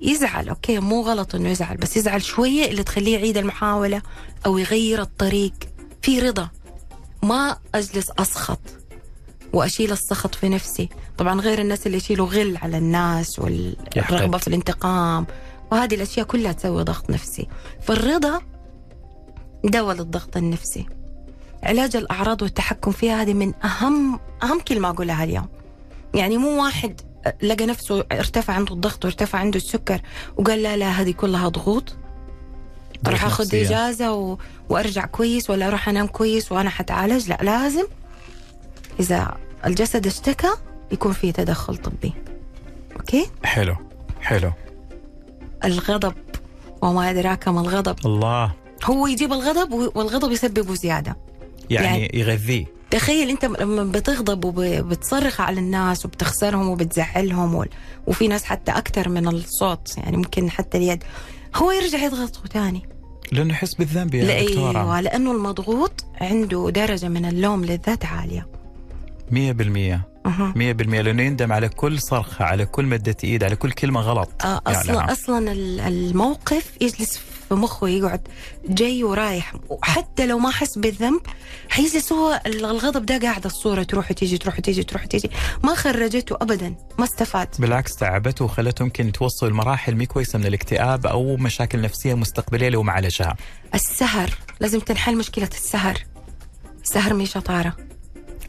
يزعل أوكي مو غلط إنه يزعل بس يزعل شوية اللي تخليه يعيد المحاولة أو يغير الطريق. في رضا. ما أجلس أسخط وأشيل السخط في نفسي. طبعا غير الناس اللي يشيلوا غل على الناس والرغبة. في الانتقام. وهذه الأشياء كلها تسوي ضغط نفسي. فالرضا دواء للضغط النفسي. علاج الأعراض والتحكم فيها هذه من أهم أهم كلمة أقولها اليوم. يعني مو واحد لقى نفسه ارتفع عنده الضغط وارتفع عنده السكر وقال لا لا هذه كلها ضغوط. أروح آخذ. إجازة و... وأرجع كويس ولا أروح أنام كويس وأنا حتعالج؟ لا لازم إذا الجسد اشتكى يكون في تدخل طبي. أوكي؟ حلو حلو. الغضب وما أدراك ما الغضب. الله. هو يجيب الغضب والغضب يسببه زيادة. يعني- يعني يغذيه. تخيل انت لما بتغضب وبتصرخ على الناس وبتخسرهم وبتزعلهم وفي ناس حتى أكثر من الصوت يعني ممكن حتى اليد. هو يرجع يضغطه تاني. لأنه يحس بالذنب يا لا دكتورة. أيوه لأنه المضغوط عنده درجة من اللوم للذات عالية. 100% أها. 100% لأنه يندم على كل صرخة على كل مدة إيد على كل كلمة غلط. آه،. أصلا أصلا ال- الموقف يجلس في مخه يقعد جاي ورايح. وحتى لو ما حس بالذنب حيجلس هو ال- الغضب ده قاعدة الصورة تروح وتيجي تروح وتيجي تروح وتيجي. ما خرجته ابدا ما استفاد. بالعكس تعبته وخلته يمكن توصل لمراحل مي كويسة من الاكتئاب أو مشاكل نفسية مستقبلية لو ما عالجها السهر لازم تنحل مشكلة السهر. السهر مش شطارة.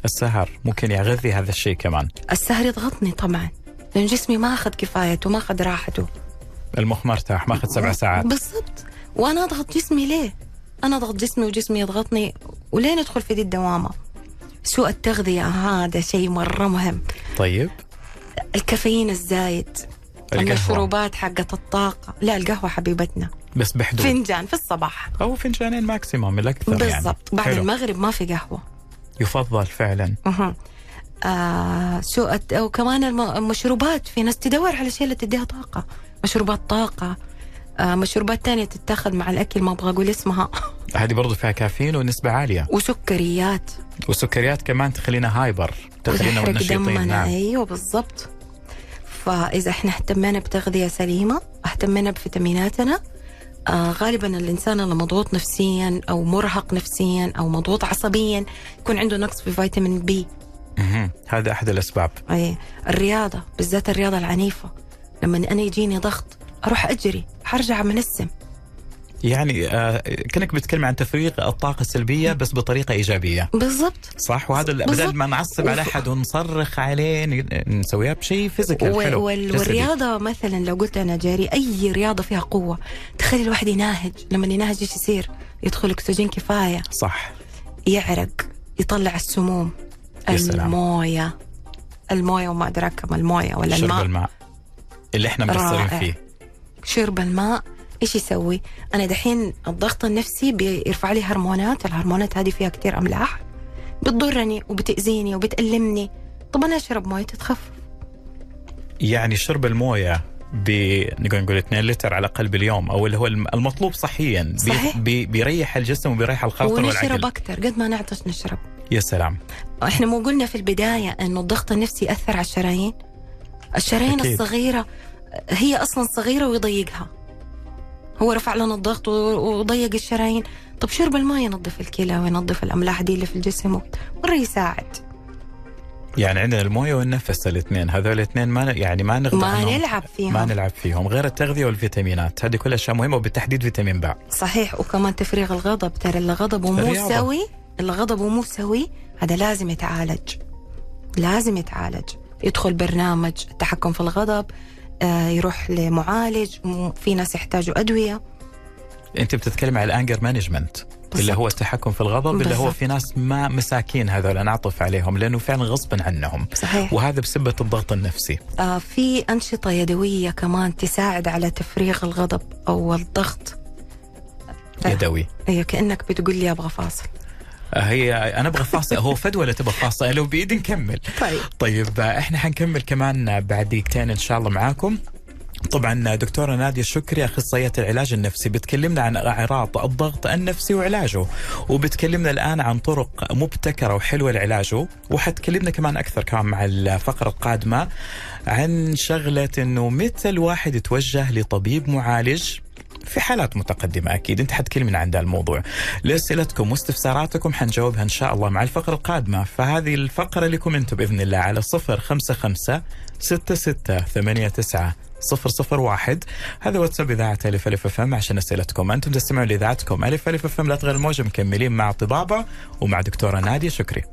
السهر ممكن يغذي هذا الشيء كمان. السهر يضغطني طبعا. لأن جسمي ما أخذ كفايته ما أخذ راحته. المخ مرتاح ماخذ سبع ساعات. بالضبط. وأنا أضغط جسمي ليه؟ أنا أضغط جسمي وجسمي يضغطني وليه ندخل في دي الدوامة؟ سوء التغذية هذا شيء مرة مهم، طيب. الكافيين الزايد القهوة. المشروبات حقت الطاقة، لا القهوة حبيبتنا. بس بحدود. فنجان في الصباح. أو فنجانين maximum الاكثر يعني. بالضبط. بعد حلو. المغرب ما في قهوة. يفضل فعلا. آه سوء وكمان الم- المشروبات في ناس تدور على الاشياء اللي تديها طاقة. مشروبات طاقة مشروبات تانية تتاخذ مع الأكل ما أبغى أقول اسمها. هذه برضو فيها كافيين ونسبة عالية. وسكريات. والسكريات كمان تخلينا hyper تخلينا نشيطين نعم. أيوه بالضبط. فإذا إحنا اهتمينا بتغذية سليمة اهتمينا بفيتاميناتنا آه غالبا الإنسان اللي مضغوط نفسيا أو مرهق نفسيا أو مضغوط عصبيا يكون عنده نقص في فيتامين بي. هذا أحد الأسباب. أي الرياضة بالذات الرياضة العنيفة. لما أنا يجيني ضغط أروح أجري حرجع منسم. يعني آه كأنك بتتكلم عن تفريغ الطاقة السلبية بس بطريقة إيجابية. بالضبط. صح؟ وهذا. بدل ما نعصب على أحد ونصرخ عليه نسويها بشيء فيزيكال حلو وال- جسدي. والرياضة مثلا لو قلت أنا جاري أي رياضة فيها قوة؟ تخلي الواحد يناهج لما يناهج إيش يصير؟ يدخل أكسجين كفاية. صح. يعرق يطلع السموم. الموية. الموية وما أدراك كم الموية ولا شرب الماء. الماء. اللي إحنا مقصرين. فيه. شرب الماء إيش يسوي؟ أنا دحين الضغط النفسي بيرفع لي هرمونات، الهرمونات هذه فيها كثير أملاح بتضرني وبتأذيني وبتألمني، طب أنا أشرب موية تتخفف، يعني شرب الموية ب نقول نقول 2 لتر على الاقل باليوم أو اللي هو الم- المطلوب صحيا صحيح. بي بيريح الجسم وبيريح الخاطر ونشرب والعقل أكثر قد ما نعطش نشرب. يا سلام إحنا مو قلنا في البداية إنه الضغط النفسي يأثر على الشرايين؟ الشرايين أكيد. الصغيرة هي أصلا صغيرة ويضيقها. هو رفع لنا الضغط وضيق الشرايين، طب شرب الماء ينظف الكلى وينظف الأملاح دي اللي في الجسم مره يساعد. يعني عندنا الموية والنفس الاثنين. هذول الاثنين ما يعني ما نغضب ما. نلعب فيهم. ما نلعب فيهم. غير التغذية والفيتامينات. هذه كلها أشياء مهمة وبالتحديد فيتامين باء. صحيح. وكمان تفريغ الغضب. ترى اللي غضبه مو. سوي. اللي غضبه مو سوي. هذا لازم يتعالج. لازم يتعالج. يدخل برنامج التحكم في الغضب. يروح لمعالج في ناس يحتاجوا أدوية. أنت بتتكلم على ال anger management اللي هو التحكم في الغضب اللي هو. في ناس ما مساكين هذول نعطف عليهم لأنه فعلا غصبا عنهم. صحيح. وهذا بسبب الضغط النفسي. آه، في أنشطة يدوية كمان تساعد على تفريغ الغضب أو الضغط. آه. يدوي. هي كأنك بتقول لي أبغى فاصل. هي أنا أبغى فاصل هو فد ولا تبغى فاصل؟ لو بإيدي نكمل. طيب. طيب آه، إحنا حنكمل كمان آه، بعد دقيقتين إن شاء الله معاكم. طبعا دكتورة نادية الشكري أخصائية العلاج النفسي بتكلمنا عن أعراض الضغط النفسي وعلاجه وبتكلمنا الآن عن طرق مبتكرة وحلوة لعلاجه وحتكلمنا كمان أكثر كمان مع الفقرة القادمة عن شغلة أنه متى الواحد يتوجه لطبيب معالج في حالات متقدمة أكيد. أنت حتكلمنا عن ذا الموضوع. لأسئلتكم واستفساراتكم حنجاوبها إن شاء الله مع الفقرة القادمة. فهذه الفقرة لكم أنتم بإذن الله على صفر خمسة خمسة ستة ستة ثمانية تسعة صفر صفر واحد. هذا واتساب إذاعة ألف ألف أف أم عشان أسئلتكم. أنتم تستمعون لإذاعتكم ألف ألف أف أم لا تغير الموجة مكملين مع طبابة ومع دكتورة نادية شكري.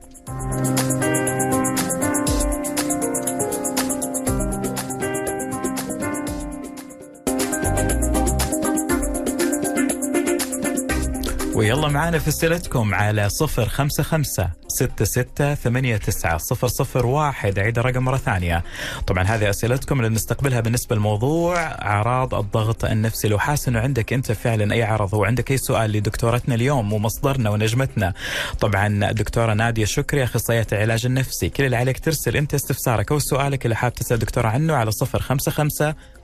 ويلا معانا في اسئلتكم على صفر خمسة خمسة ستة ستة ثمانية تسعة صفر صفر واحد. عيد الرقم مرة ثانية. طبعا هذه أسئلتكم اللي نستقبلها بالنسبة لموضوع أعراض الضغط النفسي. لو حاسس انه عندك أنت فعلا أي عرض وعندك أي سؤال لدكتورتنا اليوم ومصدرنا ونجمتنا. طبعا دكتورة نادية شكري أخصائية العلاج النفسي. كل اللي عليك ترسل أنت استفسارك أو سؤالك اللي حاب تسأل دكتورة عنه على صفر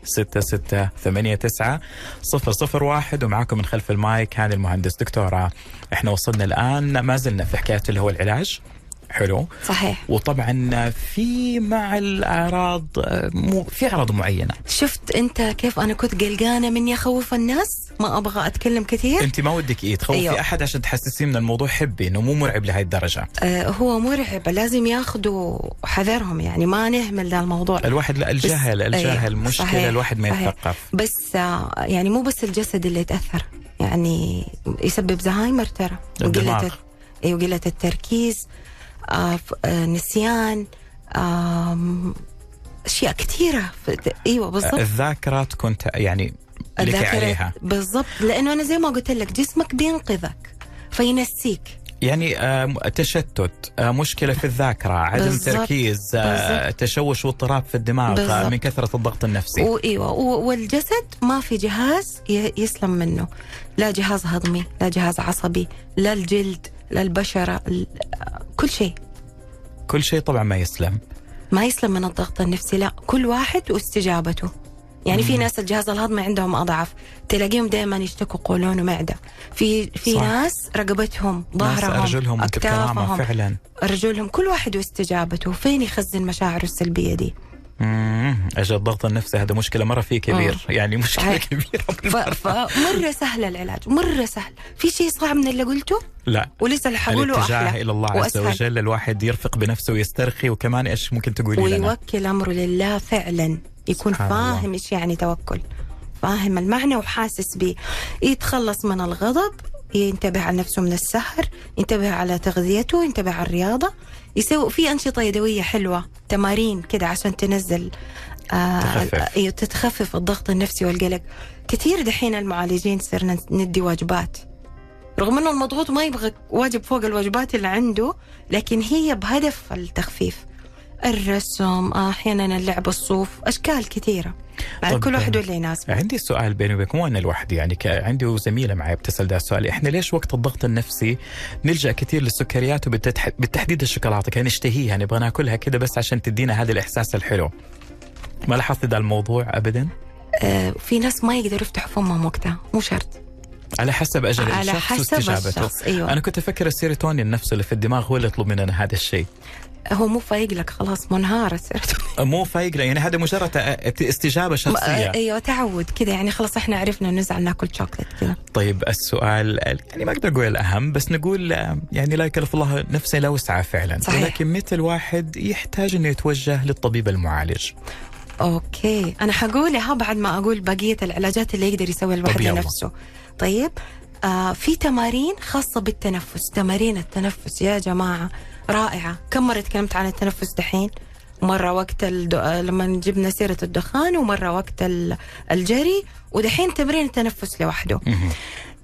خمسة خمسة ستة ستة ثمانية تسعة صفر صفر واحد ومعكم من خلف المايك هاني المهندس. دكتورة إحنا وصلنا الآن ما زلنا في حكاية اللي هو العلاج. حلو. صحيح. وطبعا في مع الأعراض مو في أعراض معينة. شفت أنت كيف أنا كنت قلقانة مني اخوف الناس؟ ما أبغى أتكلم كثير. أنت ما ودك إيه تخوفي أيوه. أحد عشان تحسسيه من الموضوع حبي إنه مو مرعب لهي الدرجة. آه هو مرعب لازم ياخذوا حذرهم يعني ما نهمل ذا الموضوع. الواحد لا الجهل أيوه، الجهل مشكلة صحيح، الواحد ما. يتثقف بس آه يعني مو بس الجسد اللي يتأثر يعني يسبب زهايمر ترى. وقلة أيوه قله التركيز. نسيان آم، أشياء كثيرة. إيوه بالضبط. الذاكره تكون يعني لك عليها. بالضبط. لأنه أنا زي ما قلت لك جسمك بينقذك فينسيك. يعني آه، تشتت آه، مشكلة في الذاكرة عدم بالضبط، تركيز آه، بالضبط. تشوش واضطراب في الدماغ آه، بالضبط. من كثرة الضغط النفسي. وايوه والجسد ما في جهاز يسلم منه. لا جهاز هضمي لا جهاز عصبي لا الجلد ال- كل شيء. كل شيء طبعا ما يسلم. ما يسلم من الضغط النفسي لا كل واحد واستجابته. يعني في ناس الجهاز الهضمي عندهم اضعف تلاقيهم دائما يشتكوا قولون ومعده في في صح. ناس رقبتهم ظهرهم أرجلهم أكتافهم فعلا. رجلهم كل واحد واستجابته. فين يخزن مشاعره السلبية دي. أجل الضغط النفسي هذا مشكلة مرة فيه كبير آه. يعني مشكلة صحيح. كبيرة ف- بالمرة. فمرة سهل العلاج مرة سهل في شيء صعب من اللي قلته لا ولسه اللي حقوله الاتجاه أحلى إلى الله عز وأسهل. وجل الواحد يرفق بنفسه ويسترخي وكمان إيش ممكن تقولي لنا ويوكل أمره لله فعلا يكون. فاهم إيش يعني توكل فاهم المعنى وحاسس به يتخلص من الغضب ينتبه على نفسه من السهر ينتبه على تغذيته ينتبه على الرياضة يسوي في أنشطة يدوية حلوة تمارين كده عشان تنزل آه تخفف. أيوة تتخفف الضغط النفسي والقلق. كثير دحين المعالجين صرنا ندي واجبات. رغم إنه المضغوط ما يبغى واجب فوق الواجبات اللي عنده لكن هي بهدف التخفيف. الرسم أحيانا اللعب الصوف أشكال كثيرة. طب، كل واحد واللي يناسبه. عندي سؤال بيني وبينك مو أنا لوحدي يعني عندي زميله معي بتسأل ده السؤال. إحنا ليش وقت الضغط النفسي نلجأ كثير للسكريات وبالتحديد الشوكولاتة؟ كان نشتهيها نبغى ناكلها كده بس عشان تدينا هذا الإحساس الحلو. ما لاحظت ده الموضوع ابدا؟ آه في ناس ما يقدروا يفتحوا فمهم وقتها مو شرط. على حسب أجل على الشخص حسب واستجابته. الشخص أيوه. أنا كنت أفكر السيروتونين نفسه اللي في الدماغ هو اللي يطلب مننا هذا الشيء. هو مو فايق لك خلاص منهار السيروتونين مو فايق يعني هذا مجرد استجابة شخصية. أيوه تعود كذا يعني خلاص إحنا عرفنا نزعل ناكل شوكليت كذا. طيب السؤال يعني ما أقدر أقول الاهم بس نقول آه، يعني لا يكلف الله نفسا إلا وسعها فعلا. صحيح. ولكن متى الواحد يحتاج إنه يتوجه للطبيب المعالج. okay. أنا حقولها بعد ما أقول بقية العلاجات اللي يقدر يسوي الواحد. لنفسه. طيب آه في تمارين خاصة بالتنفس. تمارين التنفس يا جماعة. رائعة. كم مرة تكلمت عن التنفس دحين؟ مرة وقت الد... آه، لما جبنا سيرة الدخان ومرة وقت ال- الجري ودحين تمرين التنفس لوحده.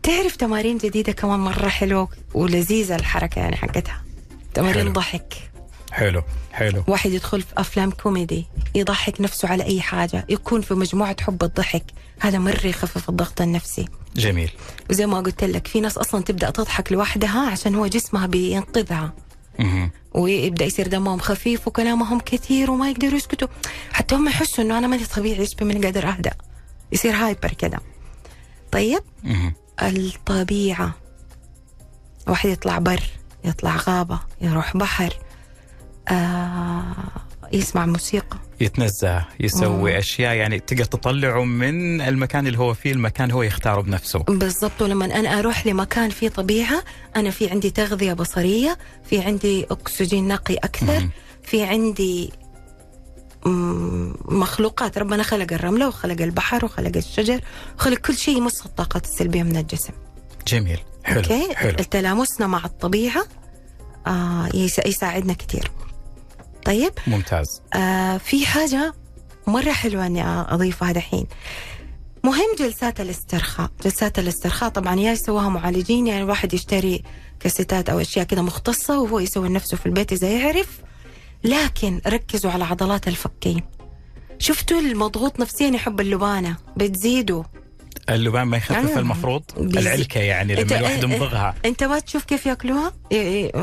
تعرف تمارين جديدة كمان مرة حلوة ولذيذة الحركة يعني حقتها؟ تمارين حلو. ضحك. حلو حلو. واحد يدخل في أفلام كوميدي يضحك نفسه على أي حاجة يكون في مجموعة حب الضحك. هذا مرة يخفف الضغط النفسي. جميل. وزي ما قلت لك في ناس أصلا تبدأ تضحك لوحدها عشان هو جسمها بينقذها. ويبدأ يصير دمهم خفيف وكلامهم كثير وما يقدروا يسكتوا. حتى هم يحسوا إنه أنا ماني طبيعي إيش من قادر اهدى يصير هايبر كده. طيب. الطبيعة. واحد يطلع بر يطلع غابة يروح بحر. آه يسمع موسيقى. يتنزه يسوي مم. أشياء يعني تقدر تطلعه من المكان اللي هو فيه المكان هو يختاره بنفسه. بالضبط. ولما أنا أروح لمكان فيه طبيعة أنا في عندي تغذية بصرية في عندي أكسجين نقي أكثر مم. في عندي مخلوقات. ربنا خلق الرملة وخلق البحر وخلق الشجر وخلق كل شيء يمص الطاقات السلبية من الجسم. جميل. حلو okay؟ حلو. تلامسنا مع الطبيعة آه يس- يساعدنا كثير طيب؟ ممتاز. آه في حاجة مرة حلوة إني أضيفها دحين. مهم جلسات الاسترخاء. جلسات الاسترخاء طبعا يا يسووها معالجين يعني الواحد يشتري كاسيتات أو أشياء كده مختصة وهو يسوي لنفسه في البيت إذا يعرف. لكن ركزوا على عضلات الفكين شفتوا المضغوط نفسيا يحب اللبانة؟ بتزيدوا. اللبان ما يخفف يعني المفروض العلكة يعني لما الواحد أ- أ- يمضغها أنت ما تشوف كيف ياكلوها؟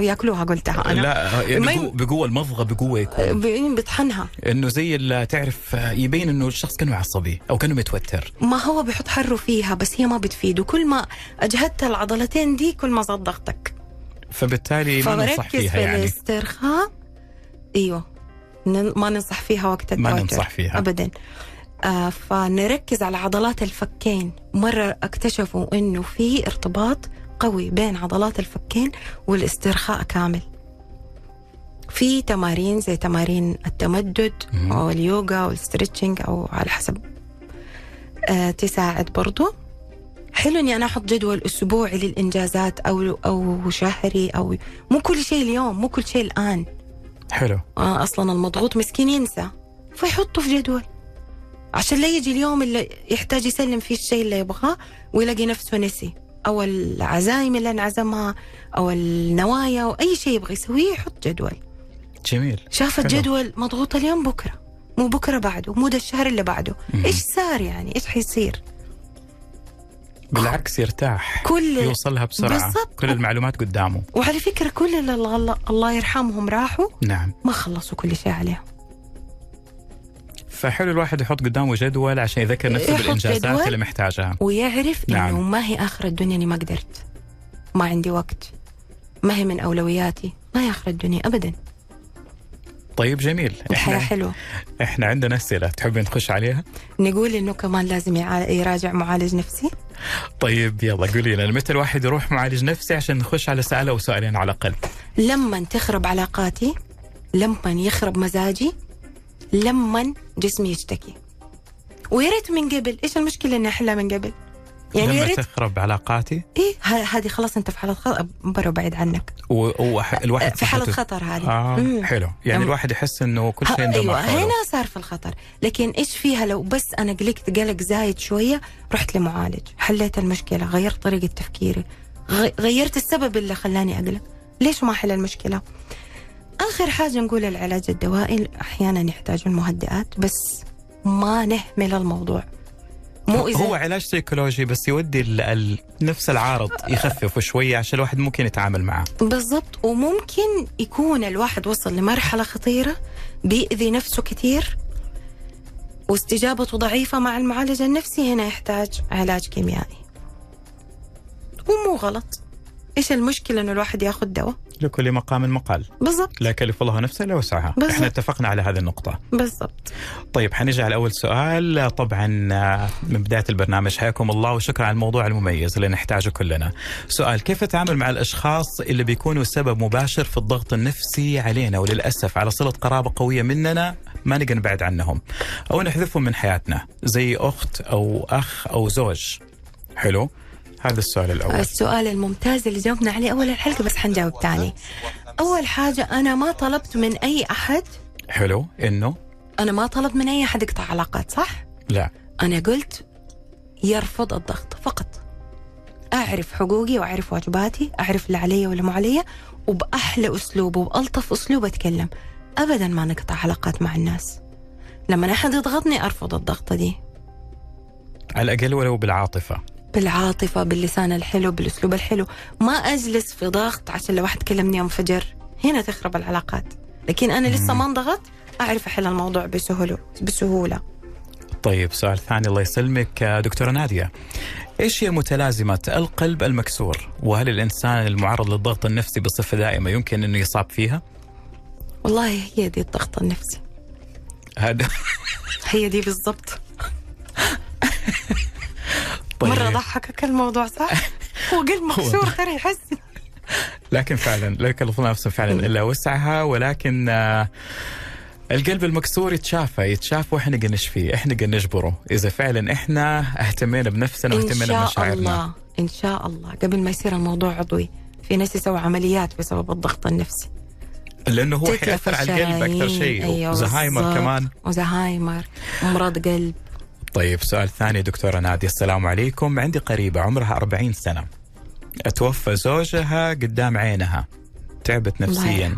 ياكلوها قلتها أنا. لا ما بقوة, بقوة المضغة بقوة يكون. ب- بيطحنها إنه زي اللي تعرف يبين إنه الشخص كأنه عصبي أو كأنه متوتر. ما هو بيحط حره فيها بس هي ما بتفيده كل ما أجهدت العضلتين دي كل ما زاد ضغطك. فبالتالي ما ننصح فيها في يعني. الاسترخاء. إيوه. ما ننصح فيها وقت ما التوتر. ننصح فيها. ابدا. آه فنركز على عضلات الفكين. مرة اكتشفوا إنه في ارتباط قوي بين عضلات الفكين والاسترخاء كامل. في تمارين زي تمارين التمدد مم. أو اليوغا وال stretching أو على حسب. آه تساعد برضو. حلو إني أنا أحط جدول أسبوعي للإنجازات أو أو شهري أو مو كل شيء اليوم مو كل شيء الآن. حلو. آه أصلا المضغوط مسكين ينسى فيحطه في جدول. عشان لا يجي اليوم اللي يحتاج يسلم فيه الشيء اللي يبغاه ويلاقي نفسه نسي. أو العزايم اللي انعزمها أو النوايا أو أي شيء يبغى يسويه يحط جدول. جميل. شاف حلو. الجدول مضغوط اليوم؟ بكرة. مو بكرة بعده مو ده الشهر اللي بعده. إيش صار يعني؟ إيش حيصير؟ بالعكس يرتاح. كل يوصلها بسرعة. بالضبط. كل المعلومات قدامه. وعلى فكرة كل اللي الله, الله يرحمهم راحوا. نعم. ما خلصوا كل شيء عليهم. فحلو الواحد يحط قدامه جدول عشان يذكر نفسه جدول. اللي محتاجها. ويعرف نعم. انه ما هي آخر الدنيا اني ما قدرت. ما عندي وقت. ما هي من أولوياتي. ما هي آخر الدنيا. ابدا. طيب جميل. الحياة إحنا حلوة. إحنا عندنا أسئلة. تحبين نخش عليها؟ نقول إنه كمان لازم يراجع معالج نفسي. طيب يلا قولي لنا متى الواحد يروح معالج نفسي عشان نخش على سؤال أو سؤالين على الأقل؟ لما تخرب علاقاتي لما يخرب مزاجي لما جسمي يشتكي. ويا ريت من قبل إيش المشكلة إني أحلها من قبل؟ يعني لما ريت تخرب علاقاتي؟ إيه هذه خلاص أنت في حالة خطر برا بعيد عنك. والواحد في حالة خطر هذه. مم. حلو. يعني لما- الواحد يحس إنه كل شيء أيوه حوله. هنا صار في الخطر. لكن إيش فيها لو بس أنا قلقت قلق زايد شوية رحت لمعالج. حليت المشكلة غيرت طريقة تفكيري غ- غيرت السبب اللي خلاني أقلق. ليش ما أحل المشكلة؟ آخر حاجة نقول العلاج الدوائي أحيانا يحتاج المهدئات بس ما نهمل الموضوع. مو إذا هو علاج سيكولوجي بس يودي ال- ال- نفس العارض يخفف شوية عشان الواحد ممكن يتعامل معه. بالضبط وممكن يكون الواحد وصل لمرحلة خطيرة بيأذي نفسه كثير واستجابته ضعيفة مع المعالج النفسي هنا يحتاج علاج كيميائي. ومو غلط. إيش المشكلة إنه الواحد ياخذ دواء؟ لكل مقام مقال. بالضبط. لا يكلف الله نفسا إلا وسعها. بالضبط. إحنا اتفقنا على هذه النقطة. بالضبط. طيب حنجي على اول سؤال. طبعا آه، من بداية البرنامج حياكم الله وشكرا على الموضوع المميز اللي نحتاجه كلنا. سؤال كيف اتعامل مع الأشخاص اللي بيكونوا سبب مباشر في الضغط النفسي علينا؟ وللأسف على صلة قرابة قوية مننا ما نقدر نبعد عنهم. أو نحذفهم من حياتنا. زي أخت أو أخ أو زوج. حلو؟ هذا السؤال الأول. السؤال الممتاز اللي جاوبنا عليه أول الحلقة بس حنجاوب تاني. أول حاجة أنا ما طلبت من أي أحد حلو. إنه؟ أنا ما طلبت من أي أحد يقطع علاقات صح؟ لا. أنا قلت يرفض الضغط فقط. أعرف حقوقي وأعرف واجباتي أعرف اللي علي واللي مو علي وبأحلى أسلوب وبألطف أسلوب أتكلم. أبدا ما نقطع علاقات مع الناس. لما أحد يضغطني أرفض الضغطة دي. على الأقل ولو بالعاطفة. بالعاطفة باللسان الحلو بالأسلوب الحلو. ما أجلس في ضغط عشان لو واحد كلمني انفجر هنا تخرب العلاقات. لكن أنا لسه ما انضغط أعرف أحل الموضوع بسهولة بسهولة. طيب سؤال ثاني الله يسلمك آه، دكتورة نادية. إيش هي متلازمة القلب المكسور؟ وهل الإنسان المعرض للضغط النفسي بصفة دائمة يمكن إنه يصاب فيها؟ والله هي دي الضغط النفسي. هذا. هي دي بالضبط. طيب. مرة ضحكك الموضوع صح؟ هو قلب مكسور ترى يحس. لكن فعلا لا يكلف الله نفسا فعلا إلا وسعها ولكن آه، القلب المكسور يتشافى يتشافى وإحنا قد نشفيه إحنا قد نجبره. إذا فعلا إحنا اهتمينا بنفسنا واهتمينا شاء بمشاعرنا. الله إن شاء الله. قبل ما يصير الموضوع عضوي في ناس يسووا عمليات بسبب الضغط النفسي. لأنه هو حيأثر على القلب أكثر. شيء أيوة وزهايمر. كمان. وزهايمر أمراض قلب. طيب سؤال ثاني دكتورة نادية السلام عليكم. عندي قريبة عمرها 40 سنة. توفى زوجها قدام عينها. تعبت نفسيا.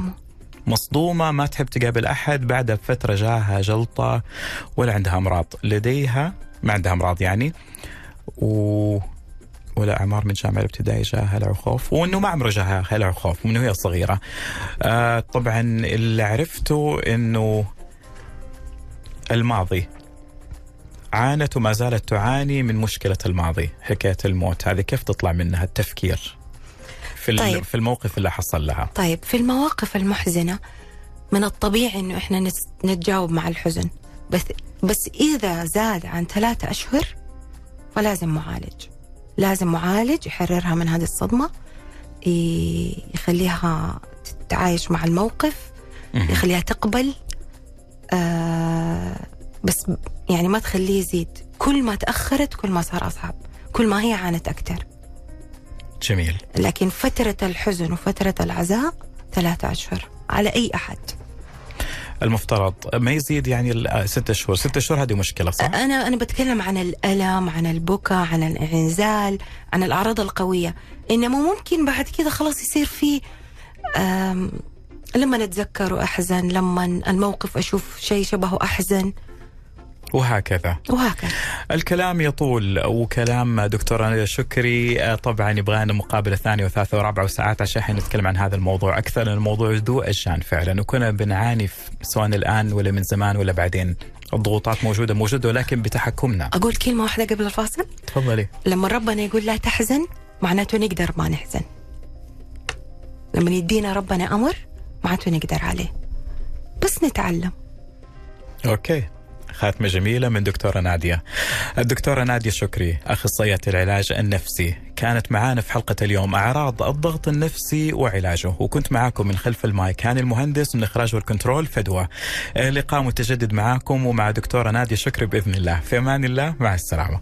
مصدومة ما تحب تقابل أحد. بعد فترة جاها جلطة ولا عندها أمراض. لديها ما عندها أمراض يعني و ولا أعمار من جامعة الابتدائي جاها هلع وخوف وإنه ما عمره جاها هلع وخوف من وهي صغيرة. آه طبعا اللي عرفته إنه الماضي عانت وما زالت تعاني من مشكلة الماضي حكاية الموت هذه كيف تطلع منها التفكير في طيب. في الموقف اللي حصل لها طيب في المواقف المحزنة من الطبيعي إنه إحنا نس- نتجاوب مع الحزن بس بس إذا زاد عن ثلاثة أشهر فلازم معالج لازم معالج يحررها من هذه الصدمة يخليها تتعايش مع الموقف. يخليها تقبل آه بس يعني ما تخليه يزيد. كل ما تأخرت كل ما صار أصعب. كل ما هي عانت أكثر جميل. لكن فترة الحزن وفترة العزاء ثلاثة أشهر. على أي أحد. المفترض. ما يزيد يعني ال- ستة شهور ستة شهور هذه مشكلة صح؟ أنا أنا بتكلم عن الألم عن البكاء عن الانعزال عن الأعراض القوية. إنما ممكن بعد كذا خلاص يصير في لما نتذكر وأحزن لما الموقف أشوف شيء شبهه أحزن. وهكذا. وهكذا. الكلام يطول وكلام دكتورة نادية شكري آه، طبعا يبغى لنا مقابلة ثانية وثالثة ورابعة وساعات عشان نتكلم عن هذا الموضوع. أكثر الموضوع ذو أشجان فعلا. وكنا بنعاني سواء الآن ولا من زمان ولا بعدين. الضغوطات موجودة موجودة ولكن بتحكمنا. أقول كلمة واحدة قبل الفاصل. تفضلي. لما ربنا يقول لا تحزن معناته نقدر ما نحزن. لما يدينا ربنا أمر معناته نقدر عليه. بس نتعلم. okay. خاتمة جميلة من دكتورة نادية. الدكتورة نادية شكري أخصائية العلاج النفسي. كانت معانا في حلقة اليوم أعراض الضغط النفسي وعلاجه. وكنت معاكم من خلف المايك. هاني المهندس من الإخراج وال control فدوى. اللقاء متجدد معاكم ومع دكتورة نادية شكري بإذن الله. في أمان الله. مع السلامة.